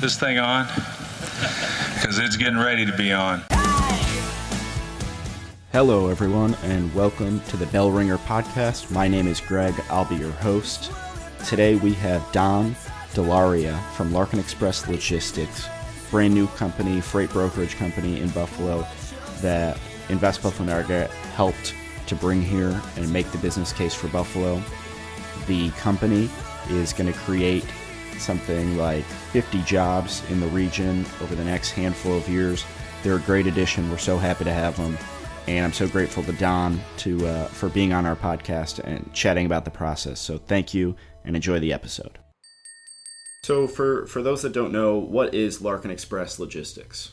this thing on? Because it's getting ready to be on. Hello, everyone, and welcome to the Bell Ringer podcast. My name is Greg. I'll be your host. Today we have Don Delaria from Larkin Express Logistics, brand new company, freight brokerage company in Buffalo that Invest Buffalo Market helped to bring here and make the business case for Buffalo. The company is going to create something like 50 jobs in the region over the next handful of years. They're a great addition. We're so happy to have them. And I'm so grateful to Don to uh, for being on our podcast and chatting about the process. So thank you and enjoy the episode. So for for those that don't know, what is Larkin Express Logistics?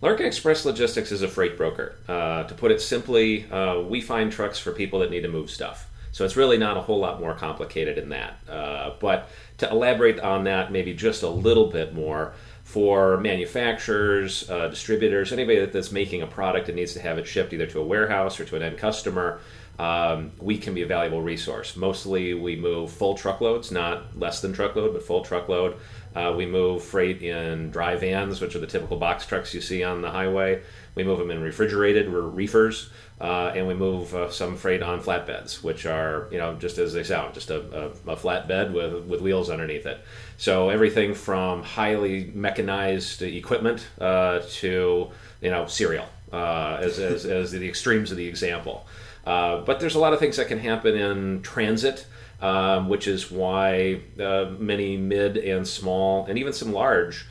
Larkin Express Logistics is a freight broker. Uh, to put it simply, uh, we find trucks for people that need to move stuff. So it's really not a whole lot more complicated than that. Uh, but to elaborate on that maybe just a little bit more, for manufacturers, uh, distributors, anybody that's making a product that needs to have it shipped either to a warehouse or to an end customer, um, we can be a valuable resource. Mostly we move full truckloads, not less than truckload, but full truckload. Uh, we move freight in dry vans, which are the typical box trucks you see on the highway. We move them in refrigerated or reefers, uh, and we move uh, some freight on flatbeds, which are you know just as they sound, just a, a, a flatbed with with wheels underneath it. So everything from highly mechanized equipment uh, to you know cereal, uh, as, as, as the extremes of the example. Uh, but there's a lot of things that can happen in transit. Um, which is why uh, many mid and small, and even some large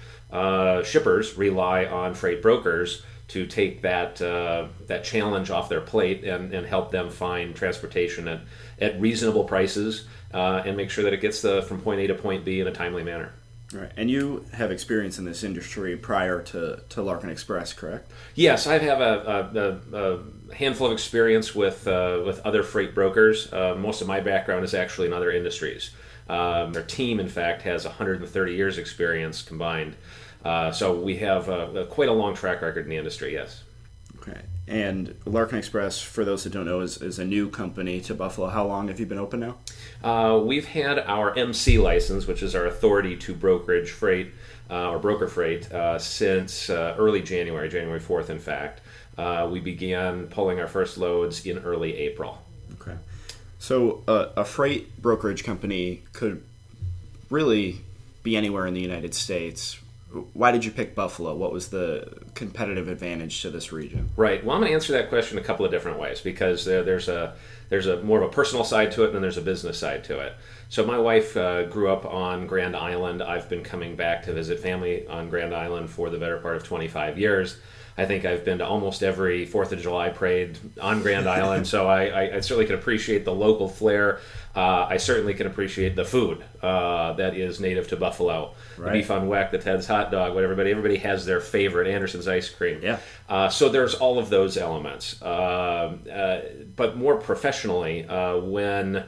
shippers rely on freight brokers to take that uh, that challenge off their plate and, and help them find transportation at, at reasonable prices uh, and make sure that it gets the, from point A to point B in a timely manner. Right, and you have experience in this industry prior to, to Larkin Express, correct? Yes, I have a, a, a handful of experience with uh, with other freight brokers. Uh, most of my background is actually in other industries. Um, our team, in fact, has 130 years experience combined. Uh, so we have a, a, quite a long track record in the industry, yes. Okay. And Larkin Express, for those that don't know, is, is a new company to Buffalo. How long have you been open now? Uh, we've had our MC license, which is our authority to brokerage freight uh, or broker freight, uh, since uh, early January, January 4th, in fact. Uh, we began pulling our first loads in early April. Okay. So a freight brokerage company could really be anywhere in the United States why did you pick Buffalo? What was the competitive advantage to this region? Right. Well, I'm going to answer that question a couple of different ways because there's a there's a more of a personal side to it and then there's a business side to it. So my wife uh, grew up on Grand Island. I've been coming back to visit family on Grand Island for the better part of 25 years. I think I've been to almost every Fourth of July parade on Grand Island, so I, I, I, certainly can appreciate the local flair. Uh, I certainly can appreciate the food uh, that is native to Buffalo. Right. The beef on weck, the Ted's hot dog, what everybody everybody has their favorite Anderson's ice cream. Yeah. Uh, so there's all of those elements, uh, uh, but more professionally, uh, when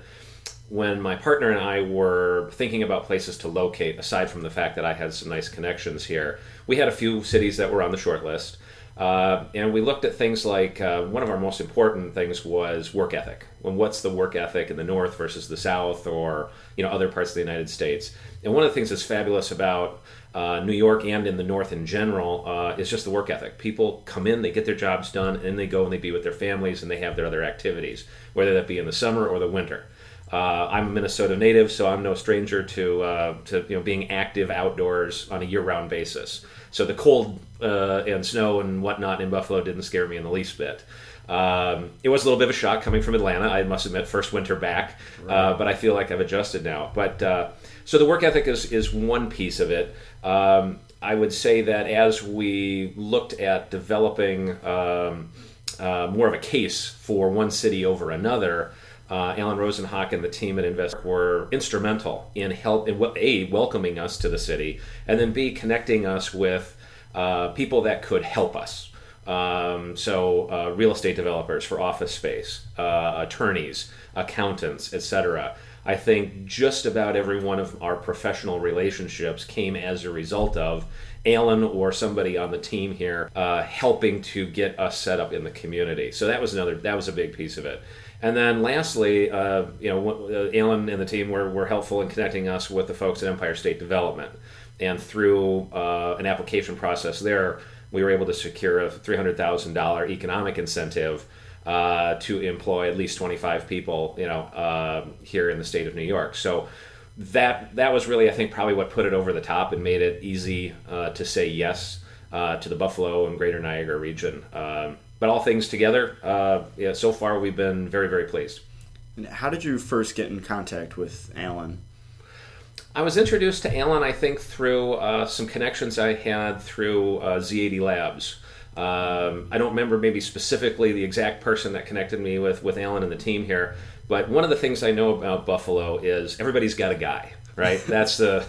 when my partner and I were thinking about places to locate, aside from the fact that I had some nice connections here, we had a few cities that were on the short list. Uh, and we looked at things like uh, one of our most important things was work ethic. Well, what's the work ethic in the North versus the South, or you know other parts of the United States? And one of the things that's fabulous about uh, New York and in the North in general uh, is just the work ethic. People come in, they get their jobs done, and then they go and they be with their families and they have their other activities, whether that be in the summer or the winter. Uh, I'm a Minnesota native, so I'm no stranger to to you know being active outdoors on a year-round basis. So the cold uh, and snow and whatnot in Buffalo didn't scare me in the least bit. Um, it was a little bit of a shock coming from Atlanta. I must admit, first winter back, uh, but I feel like I've adjusted now. But uh, so the work ethic is is one piece of it. Um, I would say that as we looked at developing um, uh, more of a case for one city over another uh, Alan Rosenhawk and the team at Invest were instrumental in help in a welcoming us to the city, and then b connecting us with uh, people that could help us. Um, so uh, real estate developers for office space, uh, attorneys, accountants, etc. I think just about every one of our professional relationships came as a result of Alan or somebody on the team here uh, helping to get us set up in the community. So that was another that was a big piece of it. And then lastly, uh, you know, uh, Alan and the team were, were helpful in connecting us with the folks at Empire State Development. And through uh, an application process there, we were able to secure a three hundred thousand dollar economic incentive. Uh, to employ at least 25 people, you know, uh, here in the state of New York. So that that was really, I think, probably what put it over the top and made it easy uh, to say yes uh, to the Buffalo and Greater Niagara region. Um, but all things together, uh, yeah, so far we've been very, very pleased. How did you first get in contact with Alan? I was introduced to Alan, I think, through uh, some connections I had through Z80 Labs. Um, I don't remember maybe specifically the exact person that connected me with, with Alan and the team here, but one of the things I know about Buffalo is everybody's got a guy, right? That's the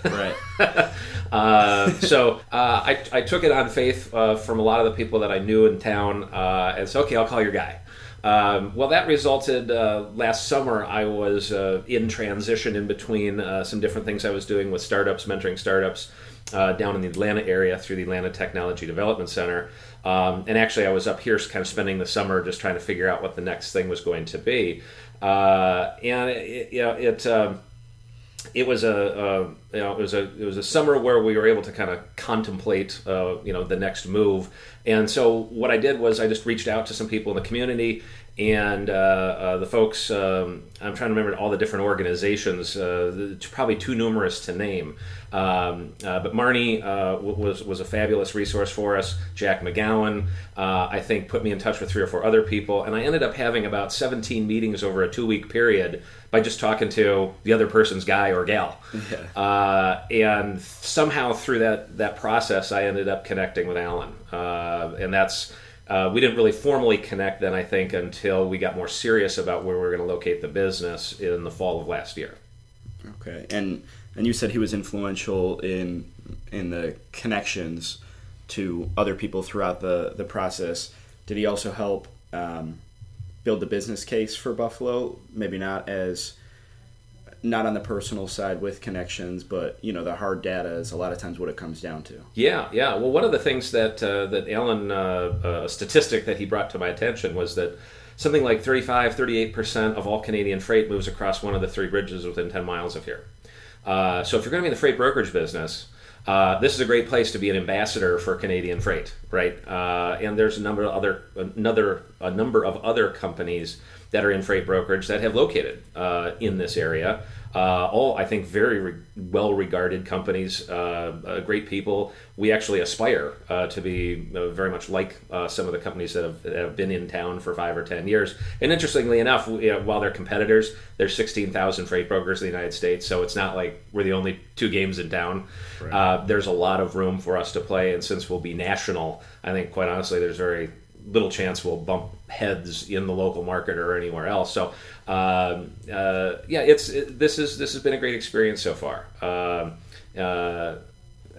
right. uh, so uh, I, I took it on faith uh, from a lot of the people that I knew in town, uh, and said, okay, I'll call your guy. Um, well, that resulted uh, last summer. I was uh, in transition in between some different things I was doing with startups, mentoring startups down in the Atlanta area through the Atlanta Technology Development Center. Um, and actually, I was up here kind of spending the summer just trying to figure out what the next thing was going to be. Uh, and it, you know, it um, it was a, you know it was a it was a summer where we were able to kind of contemplate uh, you know the next move. And so what I did was I just reached out to some people in the community and uh, uh, the folks um, i'm trying to remember all the different organizations uh, probably too numerous to name. Um, uh, but marnie uh, was, was a fabulous resource for us. Jack mcgowan uh, i think put me in touch with three or four other people. And i ended up having about 17 meetings over a two week period by just talking to the other person's guy or gal. Yeah. and somehow through that, that process i ended up connecting with alan. And that's uh, we didn't really formally connect then, I think, until we got more serious about where we were going to locate the business in the fall of last year. Okay, and and you said he was influential in in the connections to other people throughout the the process. Did he also help um, build the business case for Buffalo? Maybe not as not on the personal side with connections, but you know the hard data is a lot of times what it comes down to. Yeah, yeah. Well, one of the things that uh, that Alan, uh, a statistic that he brought to my attention was that something like 35, 38 percent of all Canadian freight moves across one of the three bridges within 10 miles of here. Uh, so if you're going to be in the freight brokerage business, uh, this is a great place to be an ambassador for Canadian freight, right? Uh, and there's a number of other another a number of other companies that are in freight brokerage that have located uh, in this area. Uh, all, I think, very re- well regarded companies, uh, uh, great people. We actually aspire uh, to be uh, very much like some of the companies that have, that have, been in town for five or ten years. And interestingly enough, you know, while they're competitors, there's 16,000 freight brokers in the United States, so it's not like we're the only two games in town. Right. there's a lot of room for us to play, and since we'll be national, I think, quite honestly, there's very little chance we'll bump heads in the local market or anywhere else. So, um, uh, yeah, it's it, this is this has been a great experience so far. Um, uh,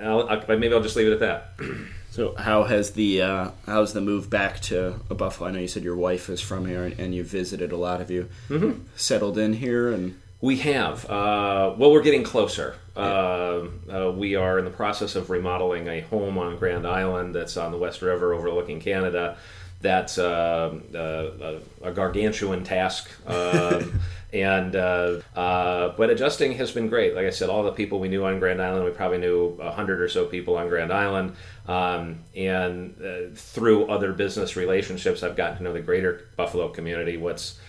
I'll, I'll, maybe I'll just leave it at that. So, how has the uh, how's the move back to Buffalo? I know you said your wife is from here, and, and you visited a lot of you mm-hmm. settled in here, and we have. Uh, well, we're getting closer. Uh, uh, we are in the process of remodeling a home on Grand Island that's on the West River overlooking Canada that's uh, uh, a gargantuan task. Um, and uh, uh, but adjusting has been great. Like I said, all the people we knew on Grand Island, we probably knew a hundred or so people on Grand Island, um, and uh, through other business relationships, I've gotten to know the greater Buffalo community. What's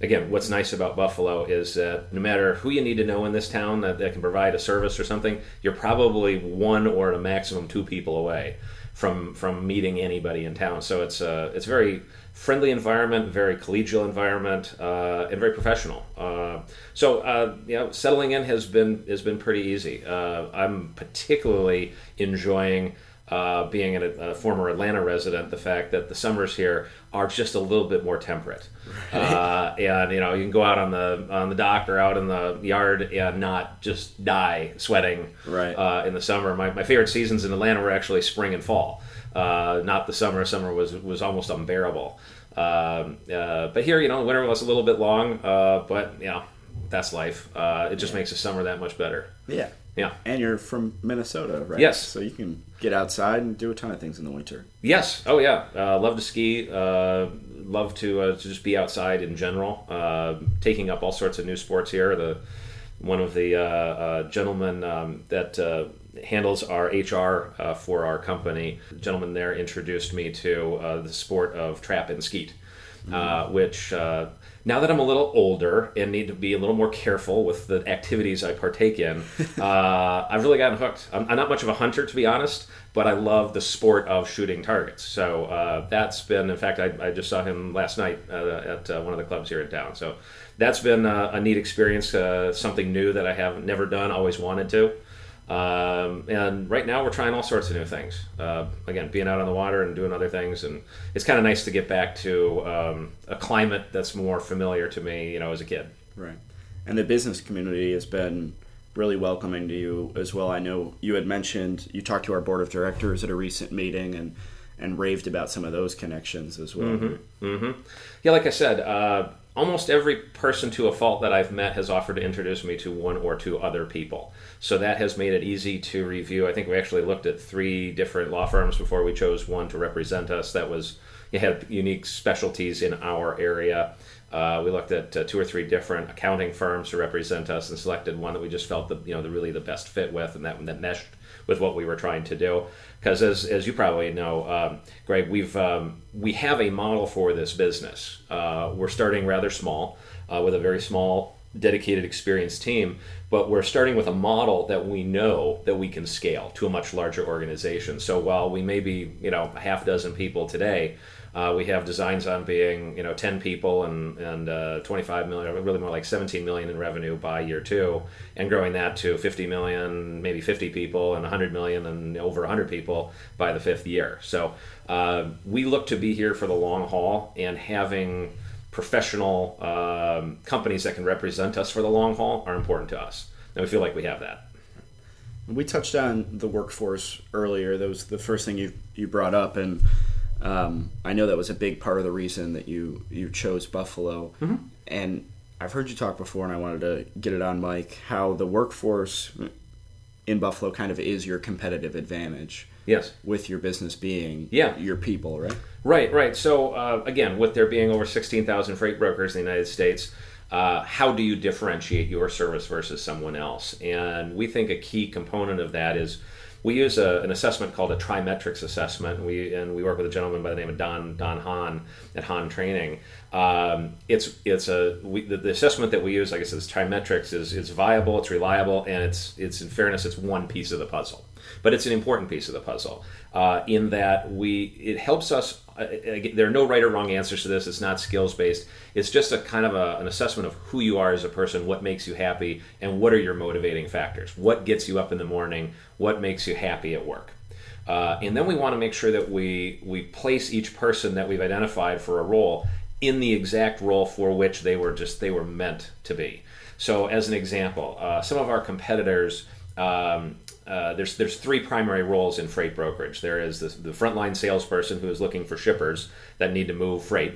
again, what's nice about Buffalo is that no matter who you need to know in this town that, that can provide a service or something, you're probably one or at a maximum two people away from from meeting anybody in town. So it's a uh, it's very friendly environment, very collegial environment, uh, and very professional. Uh, so uh, you know, settling in has been has been pretty easy. Uh, I'm particularly enjoying. Uh, being a, a, former Atlanta resident, the fact that the summers here are just a little bit more temperate, right. and you know you can go out on the on the dock or out in the yard and not just die sweating right. in the summer. My, my favorite seasons in Atlanta were actually spring and fall uh, not the summer. Summer was was almost unbearable. Um, uh, but here, you know, winter was a little bit long, uh, but know, that's life. Uh, it just yeah. makes the summer that much better. Yeah. Yeah. And you're from Minnesota, right? Yes. So you can get outside and do a ton of things in the winter. Yes. Oh, yeah. Uh, love to ski. Uh, love to, uh, to just be outside in general. Uh, taking up all sorts of new sports here. The one of the uh, uh, gentlemen um, that handles our HR uh, for our company. The gentleman there introduced me to uh, the sport of trap and skeet, uh, which uh, now that I'm a little older and need to be a little more careful with the activities I partake in, uh, I've really gotten hooked. I'm, I'm, not much of a hunter, to be honest, but I love the sport of shooting targets. So uh, that's been, in fact, I, I, just saw him last night at one of the clubs here in town. So that's been a, a neat experience, something new that I have never done, always wanted to. Um, and right now we're trying all sorts of new things. Uh, again, being out on the water and doing other things, and it's kind of nice to get back to um, a climate that's more familiar to me, you know, as a kid. Right. And the business community has been really welcoming to you as well. I know you had mentioned you talked to our board of directors at a recent meeting and and raved about some of those connections as well. Mm-hmm. Mm-hmm. Yeah, like I said, uh, almost every person to a fault that I've met has offered to introduce me to one or two other people. So that has made it easy to review. I think we actually looked at three different law firms before we chose one to represent us. That was had unique specialties in our area. Uh, we looked at uh, two or three different accounting firms to represent us and selected one that we just felt the you know the really the best fit with and that one that meshed with what we were trying to do. Because as, as you probably know, um, Greg, we've um, we have a model for this business. Uh, we're starting rather small uh, with a very small, dedicated, experienced team, but we're starting with a model that we know that we can scale to a much larger organization. So while we may be you know a half dozen people today. Uh, we have designs on being, you know, 10 people and, and uh, 25 million, really more like 17 million in revenue by year two, and growing that to 50 million, maybe 50 people, and 100 million and over 100 people by the fifth year. So uh, we look to be here for the long haul, and having professional um, companies that can represent us for the long haul are important to us. And we feel like we have that. We touched on the workforce earlier. That was the first thing you, you brought up, and um, I know that was a big part of the reason that you you chose Buffalo, mm-hmm. and I've heard you talk before, and I wanted to get it on mic how the workforce in Buffalo kind of is your competitive advantage. Yes, with your business being yeah. your people, right? Right, right. So uh, again, with there being over sixteen thousand freight brokers in the United States. Uh, how do you differentiate your service versus someone else? And we think a key component of that is we use a, an assessment called a TriMetrix assessment. And we and we work with a gentleman by the name of Don Don Hahn at Hahn Training. Um, it's it's a we, the, the, assessment that we use, like I said, is TriMetrix is it's viable, it's reliable, and it's it's in fairness, it's one piece of the puzzle, but it's an important piece of the puzzle uh, in that we it helps us uh, there are no right or wrong answers to this. It's not skills based. It's just a kind of a, an assessment of who you are as a person, what makes you happy, and what are your motivating factors. What gets you up in the morning? What makes you happy at work? Uh, and then we want to make sure that we we place each person that we've identified for a role in the exact role for which they were just they were meant to be. So, as an example, uh, some of our competitors um, uh, there's there's three primary roles in freight brokerage. There is the, the frontline salesperson who is looking for shippers that need to move freight.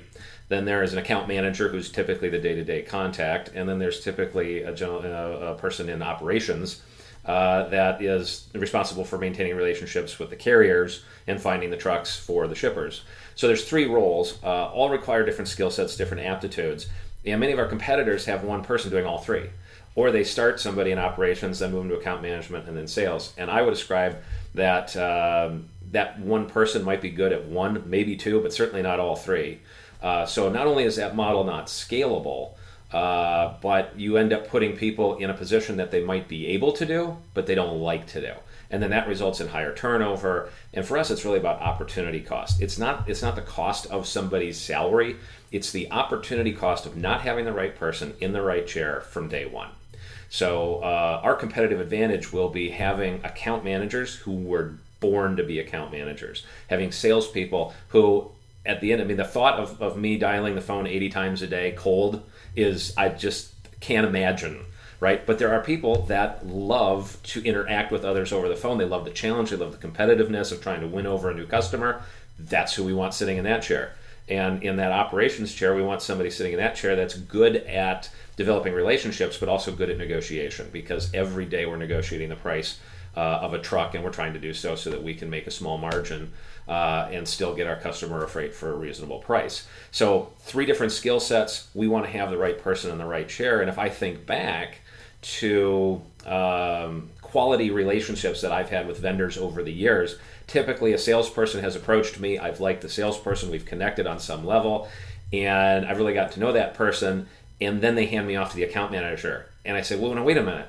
Then there is an account manager who's typically the day-to-day contact, and then there's typically a, uh, a person in operations uh, that is responsible for maintaining relationships with the carriers and finding the trucks for the shippers. So there's three roles, uh, all require different skill sets, different aptitudes, and many of our competitors have one person doing all three or they start somebody in operations, then move into account management, and then sales. And I would describe that um, that one person might be good at one, maybe two, but certainly not all three. Uh, so not only is that model not scalable, uh, but you end up putting people in a position that they might be able to do, but they don't like to do. And then that results in higher turnover. And for us, it's really about opportunity cost. It's not it's not the cost of somebody's salary. It's the opportunity cost of not having the right person in the right chair from day one. So uh, our competitive advantage will be having account managers who were born to be account managers, having salespeople who, at the end, I mean, the thought of, of me dialing the phone 80 times a day cold is, I just can't imagine right? But there are people that love to interact with others over the phone. They love the challenge, they love the competitiveness of trying to win over a new customer. That's who we want sitting in that chair. And in that operations chair, we want somebody sitting in that chair that's good at developing relationships, but also good at negotiation because every day we're negotiating the price uh, of a truck and we're trying to do so so that we can make a small margin uh, and still get our customer a freight for a reasonable price. So, three different skill sets. We want to have the right person in the right chair. And if I think back to um, quality relationships that I've had with vendors over the years. Typically, a salesperson has approached me. I've liked the salesperson. We've connected on some level, and I've really got to know that person. And then they hand me off to the account manager, and I say, "Well, no, wait a minute.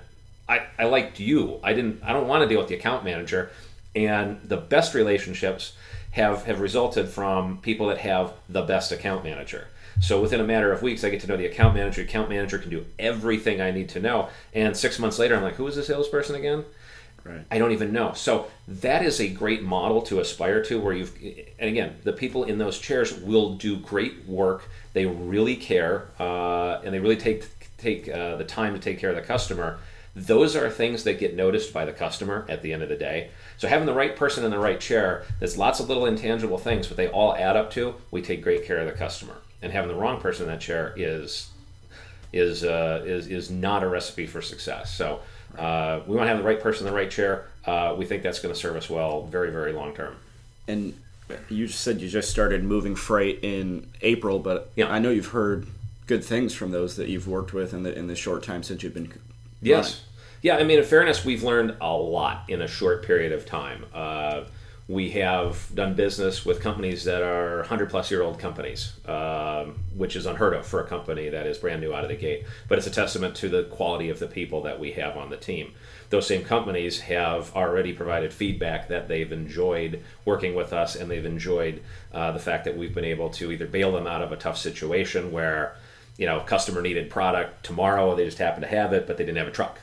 I, I liked you. I didn't. I don't want to deal with the account manager." And the best relationships have have resulted from people that have the best account manager. So within a matter of weeks, I get to know the account manager. Account manager can do everything I need to know. And six months later, I'm like, who is the salesperson again? Right. I don't even know. So that is a great model to aspire to where you've, and again, the people in those chairs will do great work. They really care uh, and they really take, take uh, the time to take care of the customer. Those are things that get noticed by the customer at the end of the day. So having the right person in the right chair, there's lots of little intangible things, but they all add up to we take great care of the customer. And having the wrong person in that chair is is uh, is is not a recipe for success. So uh, we want to have the right person in the right chair. Uh, we think that's going to serve us well, very very long term. And you said you just started moving freight in April, but Yeah. I know you've heard good things from those that you've worked with in the in the short time since you've been. Yes. Yeah, I mean, in fairness, we've learned a lot in a short period of time. Uh, we have done business with companies that are 100 plus year old companies, um, which is unheard of for a company that is brand new out of the gate. But it's a testament to the quality of the people that we have on the team. Those same companies have already provided feedback that they've enjoyed working with us and they've enjoyed uh, the fact that we've been able to either bail them out of a tough situation where you know, customer needed product tomorrow. They just happened to have it, but they didn't have a truck,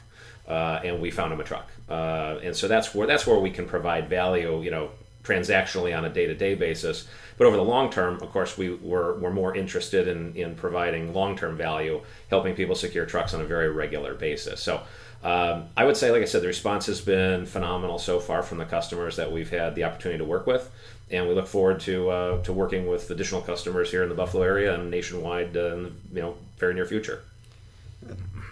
uh, and we found him a truck. Uh, and so that's where that's where we can provide value, you know, transactionally on a day to day basis. But over the long term, of course, we we're, we're more interested in in providing long term value, helping people secure trucks on a very regular basis. So. Um, I would say, like I said, the response has been phenomenal so far from the customers that we've had the opportunity to work with, and we look forward to uh, to working with additional customers here in the Buffalo area and nationwide uh, in the you know very near future.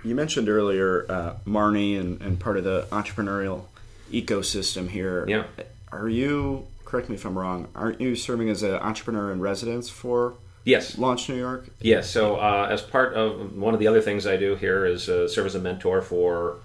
You mentioned earlier uh, Marnie and, and part of the entrepreneurial ecosystem here. Yeah. Are you? Correct me if I'm wrong. Aren't you serving as an entrepreneur in residence for Yes, Launch New York? yes. So uh, as part of one of the other things I do here is uh, serve as a mentor for.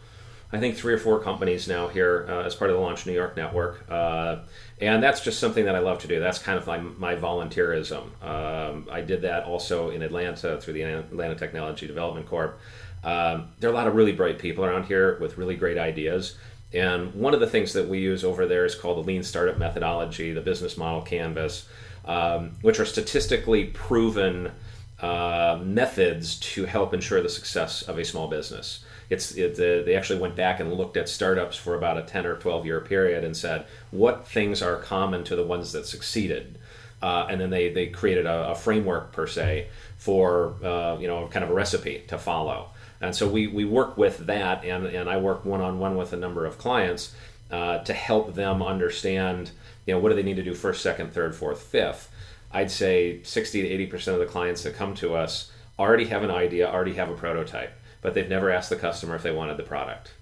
I think three or four companies now here uh, as part of the Launch New York network, uh, and that's just something that I love to do. That's kind of my, my volunteerism. Um, I did that also in Atlanta through the Atlanta Technology Development Corp. Um, there are a lot of really bright people around here with really great ideas. And one of the things that we use over there is called the Lean Startup Methodology, the business model canvas, um, which are statistically proven uh, methods to help ensure the success of a small business. It's it, they actually went back and looked at startups for about a 10 or 12 year period and said what things are common to the ones that succeeded. Uh, and then they, they created a, a framework per se for uh, you know kind of a recipe to follow. And so we, we work with that, and, and I work one on one with a number of clients uh, to help them understand, you know, what do they need to do first, second, third, fourth, fifth. I'd say 60 to 80 percent of the clients that come to us already have an idea, already have a prototype, but they've never asked the customer if they wanted the product.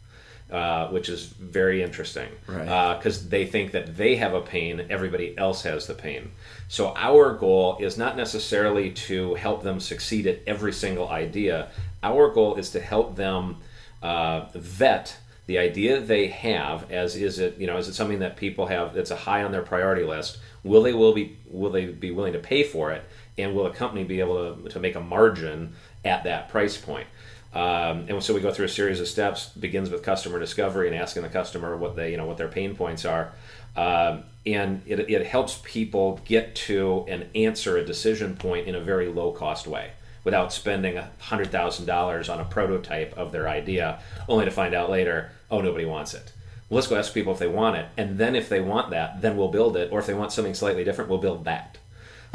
Uh, which is very interesting Right. because they think that they have a pain, everybody else has the pain. So our goal is not necessarily to help them succeed at every single idea. Our goal is to help them uh, vet the idea they have as is it you know is it something that people have that's a high on their priority list will they will be will they be willing to pay for it and will a company be able to, to make a margin at that price point um, and so we go through a series of steps. Begins with customer discovery and asking the customer what they, you know, what their pain points are, um, and it, it helps people get to and answer a decision point in a very low cost way without spending hundred thousand dollars on a prototype of their idea, only to find out later, oh, nobody wants it. Well, let's go ask people if they want it, and then if they want that, then we'll build it, or if they want something slightly different, we'll build that.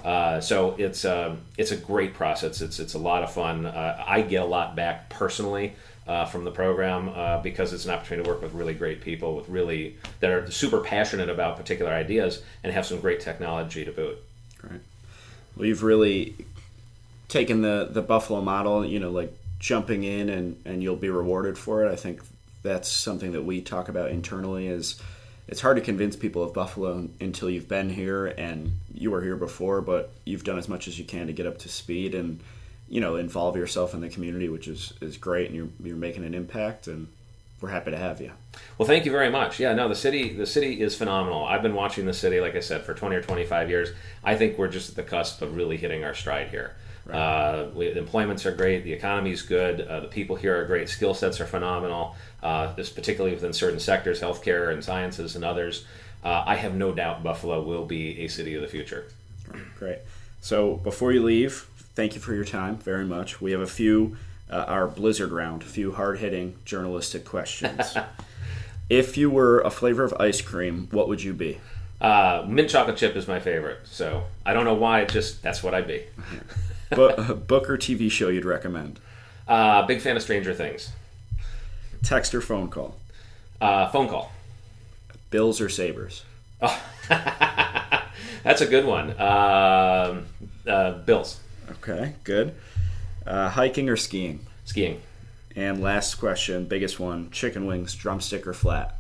Uh, so it's um, it's a great process. It's it's a lot of fun. Uh, I get a lot back personally uh, from the program uh, because it's an opportunity to work with really great people with really that are super passionate about particular ideas and have some great technology to boot. Right. Well, you've really taken the the Buffalo model. You know, like jumping in and and you'll be rewarded for it. I think that's something that we talk about internally. Is it's hard to convince people of Buffalo until you've been here and you were here before, but you've done as much as you can to get up to speed and you know involve yourself in the community, which is is great, and you're you're making an impact and we're happy to have you. Well, thank you very much. Yeah, no, the city the city is phenomenal. I've been watching the city, like I said, for 20 or 25 years. I think we're just at the cusp of really hitting our stride here. Uh, we, the employments are great, the economy is good, uh, the people here are great, skill sets are phenomenal. Uh, this particularly within certain sectors, healthcare and sciences and others. Uh, I have no doubt Buffalo will be a city of the future. Great. So before you leave, thank you for your time very much. We have a few uh, our Blizzard round, a few hard hitting journalistic questions. if you were a flavor of ice cream, what would you be? Uh, mint chocolate chip is my favorite, so I don't know why. It Just that's what I'd be. Bo- book or TV show you'd recommend? Uh, big fan of Stranger Things. Text or phone call? Uh, phone call. Bills or Sabres? Oh, that's a good one. Um uh, Bills. Okay, good. Uh, hiking or skiing? Skiing. And last question, biggest one: chicken wings, drumstick or flat?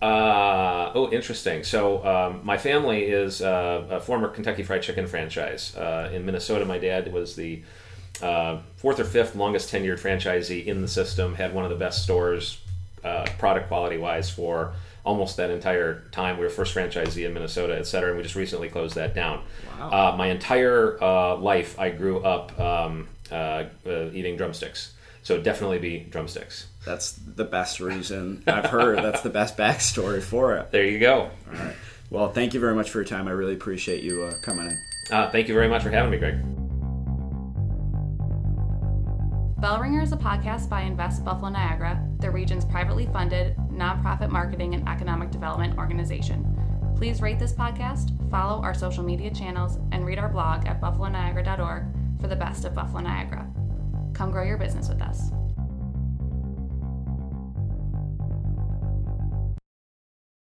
Uh, oh, interesting. So, um, my family is uh, a former Kentucky Fried Chicken franchise. Uh, in Minnesota, my dad was the uh, fourth or fifth longest tenured franchisee in the system, had one of the best stores, uh, product quality wise, for almost that entire time. We were first franchisee in Minnesota, et cetera, and we just recently closed that down. Wow. Uh, my entire uh, life, I grew up um, uh, uh, eating drumsticks. So, definitely be drumsticks. That's the best reason I've heard. That's the best backstory for it. There you go. All right. Well, thank you very much for your time. I really appreciate you uh, coming in. Uh, thank you very much for having me, Greg. Bellringer is a podcast by Invest Buffalo Niagara, the region's privately funded, nonprofit marketing and economic development organization. Please rate this podcast, follow our social media channels, and read our blog at buffaloniagara.org for the best of Buffalo Niagara. Come grow your business with us.